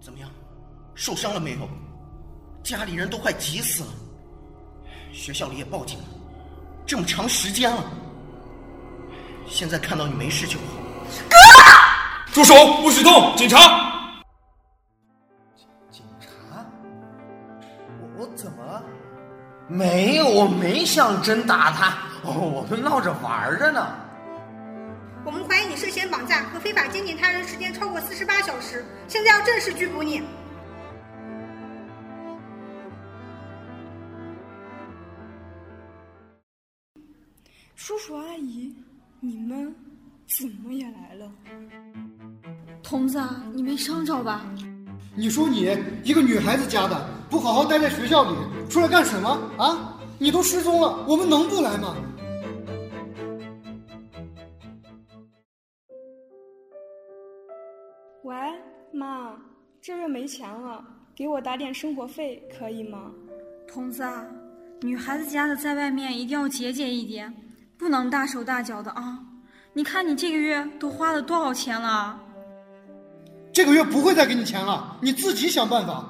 怎么样，受伤了没有？家里人都快急死了，学校里也报警了，这么长时间了，现在看到你没事就好。哥，住手！不许动！警察！没有，我没想真打他，我们闹着玩着呢。我们怀疑你涉嫌绑架和非法监禁他人时间超过四十八小时，现在要正式拘捕你。叔叔阿姨，你们怎么也来了？童子，你没伤着吧？你说你一个女孩子家的，不好好待在学校里，出来干什么啊？你都失踪了，我们能不来吗？喂，妈，这月没钱了，给我打点生活费可以吗？童子啊，女孩子家的在外面一定要节俭一点，不能大手大脚的啊！你看你这个月都花了多少钱了？这个月不会再给你钱了，你自己想办法。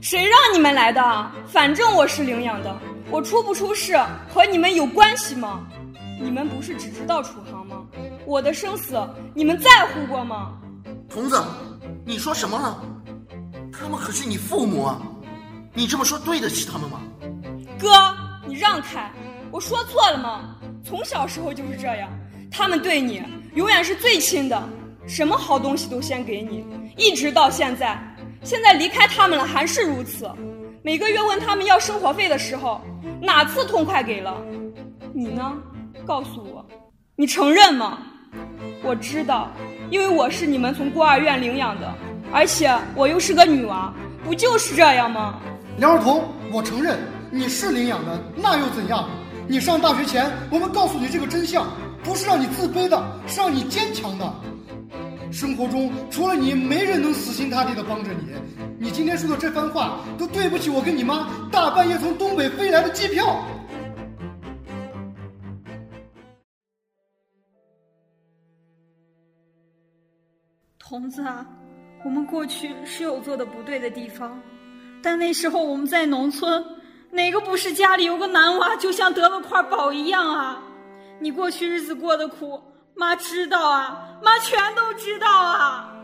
谁让你们来的？反正我是领养的，我出不出事和你们有关系吗？你们不是只知道楚航吗？我的生死你们在乎过吗？童子，你说什么了？他们可是你父母啊，你这么说对得起他们吗？哥，你让开！我说错了吗？从小时候就是这样，他们对你永远是最亲的，什么好东西都先给你，一直到现在。现在离开他们了还是如此，每个月问他们要生活费的时候，哪次痛快给了？你呢？告诉我，你承认吗？我知道，因为我是你们从孤儿院领养的，而且我又是个女娃，不就是这样吗？梁若彤，我承认你是领养的，那又怎样？你上大学前，我们告诉你这个真相，不是让你自卑的，是让你坚强的。生活中除了你，没人能死心塌地的帮着你。你今天说的这番话，都对不起我跟你妈大半夜从东北飞来的机票。童子啊，我们过去是有做的不对的地方，但那时候我们在农村，哪个不是家里有个男娃就像得了块宝一样啊？你过去日子过得苦，妈知道啊，妈全都知道啊。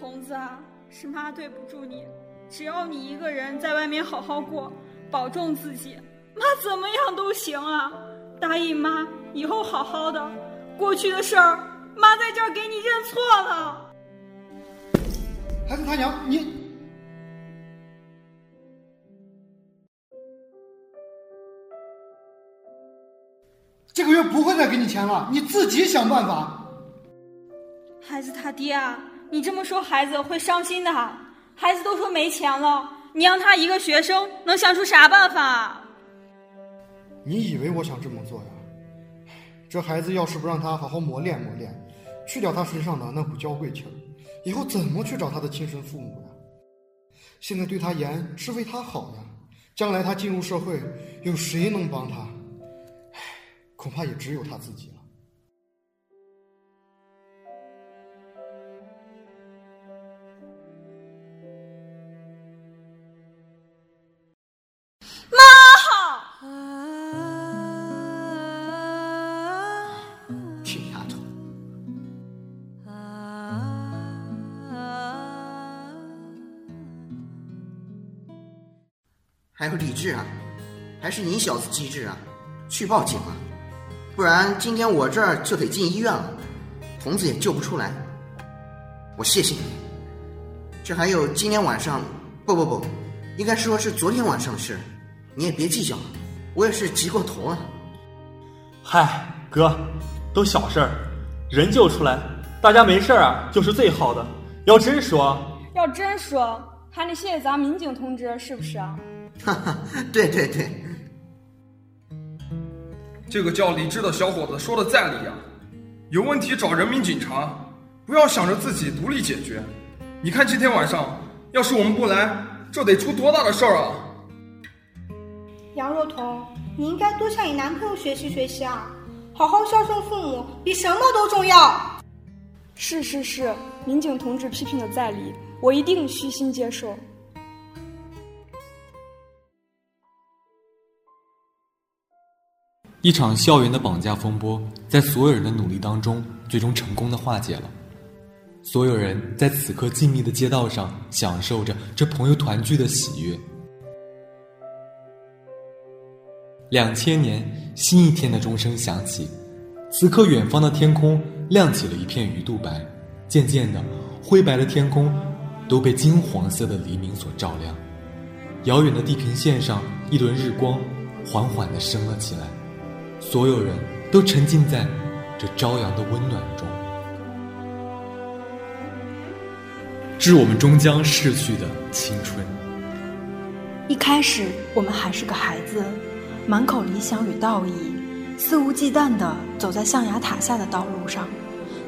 童子啊，是妈对不住你，只要你一个人在外面好好过，保重自己，妈怎么样都行啊。答应妈，以后好好的，过去的事儿。妈在这儿给你认错了，孩子他娘，你这个月不会再给你钱了，你自己想办法。孩子他爹啊，你这么说孩子会伤心的，孩子都说没钱了，你让他一个学生能想出啥办法？你以为我想这么做呀？这孩子要是不让他好好磨练磨练。去掉他身上的那股娇贵气儿，以后怎么去找他的亲生父母呀？现在对他严是为他好呀，将来他进入社会，有谁能帮他？唉，恐怕也只有他自己了。还有李智啊，还是你小子机智啊，去报警了，不然今天我这儿就得进医院了，童子也救不出来。我谢谢你。这还有今天晚上，不不不，应该说是昨天晚上的事，你也别计较了，我也是急过头了。嗨，哥，都小事儿，人救出来，大家没事儿啊，就是最好的。要真说，要真说，还得谢谢咱民警同志，是不是啊？哈哈，对对对，这个叫李志的小伙子说的在理啊，有问题找人民警察，不要想着自己独立解决。你看今天晚上要是我们不来，这得出多大的事儿啊！杨若彤，你应该多向你男朋友学习学习啊！好好孝顺父母，比什么都重要。是是是，民警同志批评的在理，我一定虚心接受。一场校园的绑架风波，在所有人的努力当中，最终成功的化解了。所有人在此刻静谧的街道上，享受着这朋友团聚的喜悦。两千年，新一天的钟声响起，此刻远方的天空亮起了一片鱼肚白，渐渐的，灰白的天空都被金黄色的黎明所照亮。遥远的地平线上，一轮日光缓缓的升了起来。所有人都沉浸在这朝阳的温暖中，致我们终将逝去的青春。一开始，我们还是个孩子，满口理想与道义，肆无忌惮地走在象牙塔下的道路上。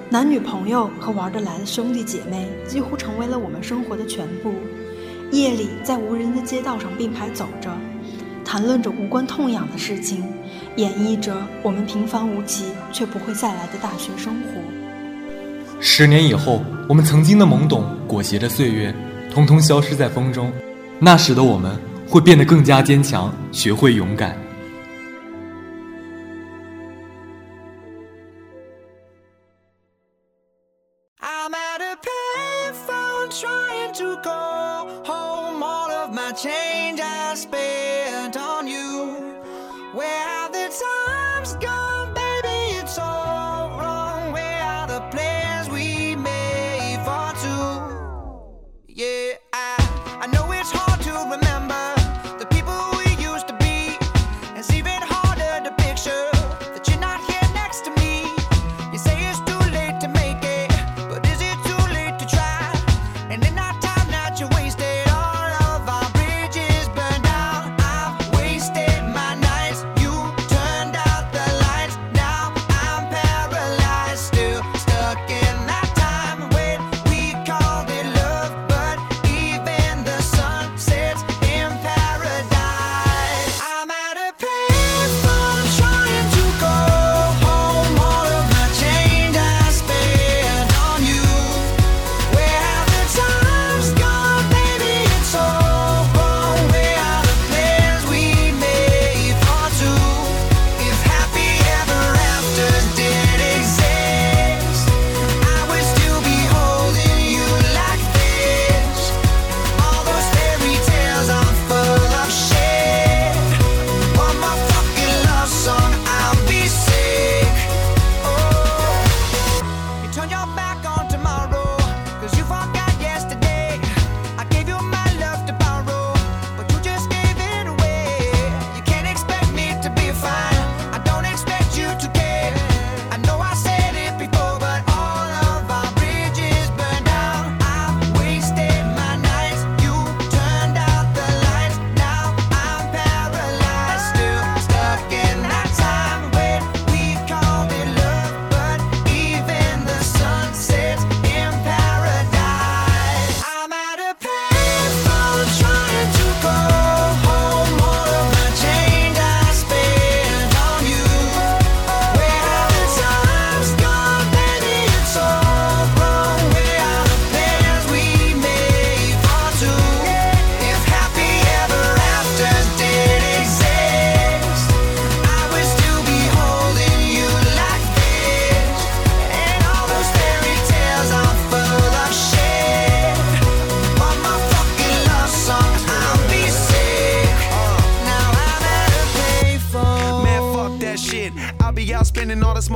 男女朋友和玩得来的兄弟姐妹几乎成为了我们生活的全部。夜里，在无人的街道上并排走着。谈论着无关痛痒的事情，演绎着我们平凡无奇却不会再来的大学生活。十年以后，我们曾经的懵懂裹挟着岁月，通通消失在风中。那时的我们会变得更加坚强，学会勇敢。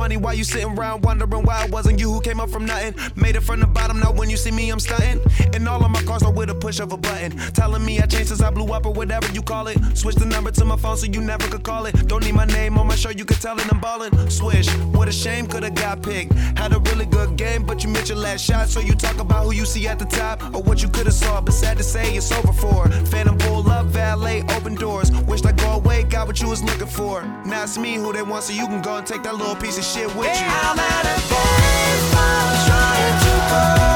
You sitting around wondering why it wasn't you who came up from nothing. Made it from the bottom, now when you see me, I'm stunting. And all of my cars are with a push of a button. Telling me I changed since I blew up or whatever you call it. Switch the number to my phone so you never could call it. Don't need my name on my show, you could tell it I'm ballin'. Swish, what a shame, could've got picked. Had a really good game, but you missed your last shot. So you talk about who you see at the top or what you could've saw. But sad to say, it's over for. Phantom pull up, valet, open doors. Wished I go away, got what you was looking for. Now it's me who they want, so you can go and take that little piece of shit with you. I'm at a payphone trying to call.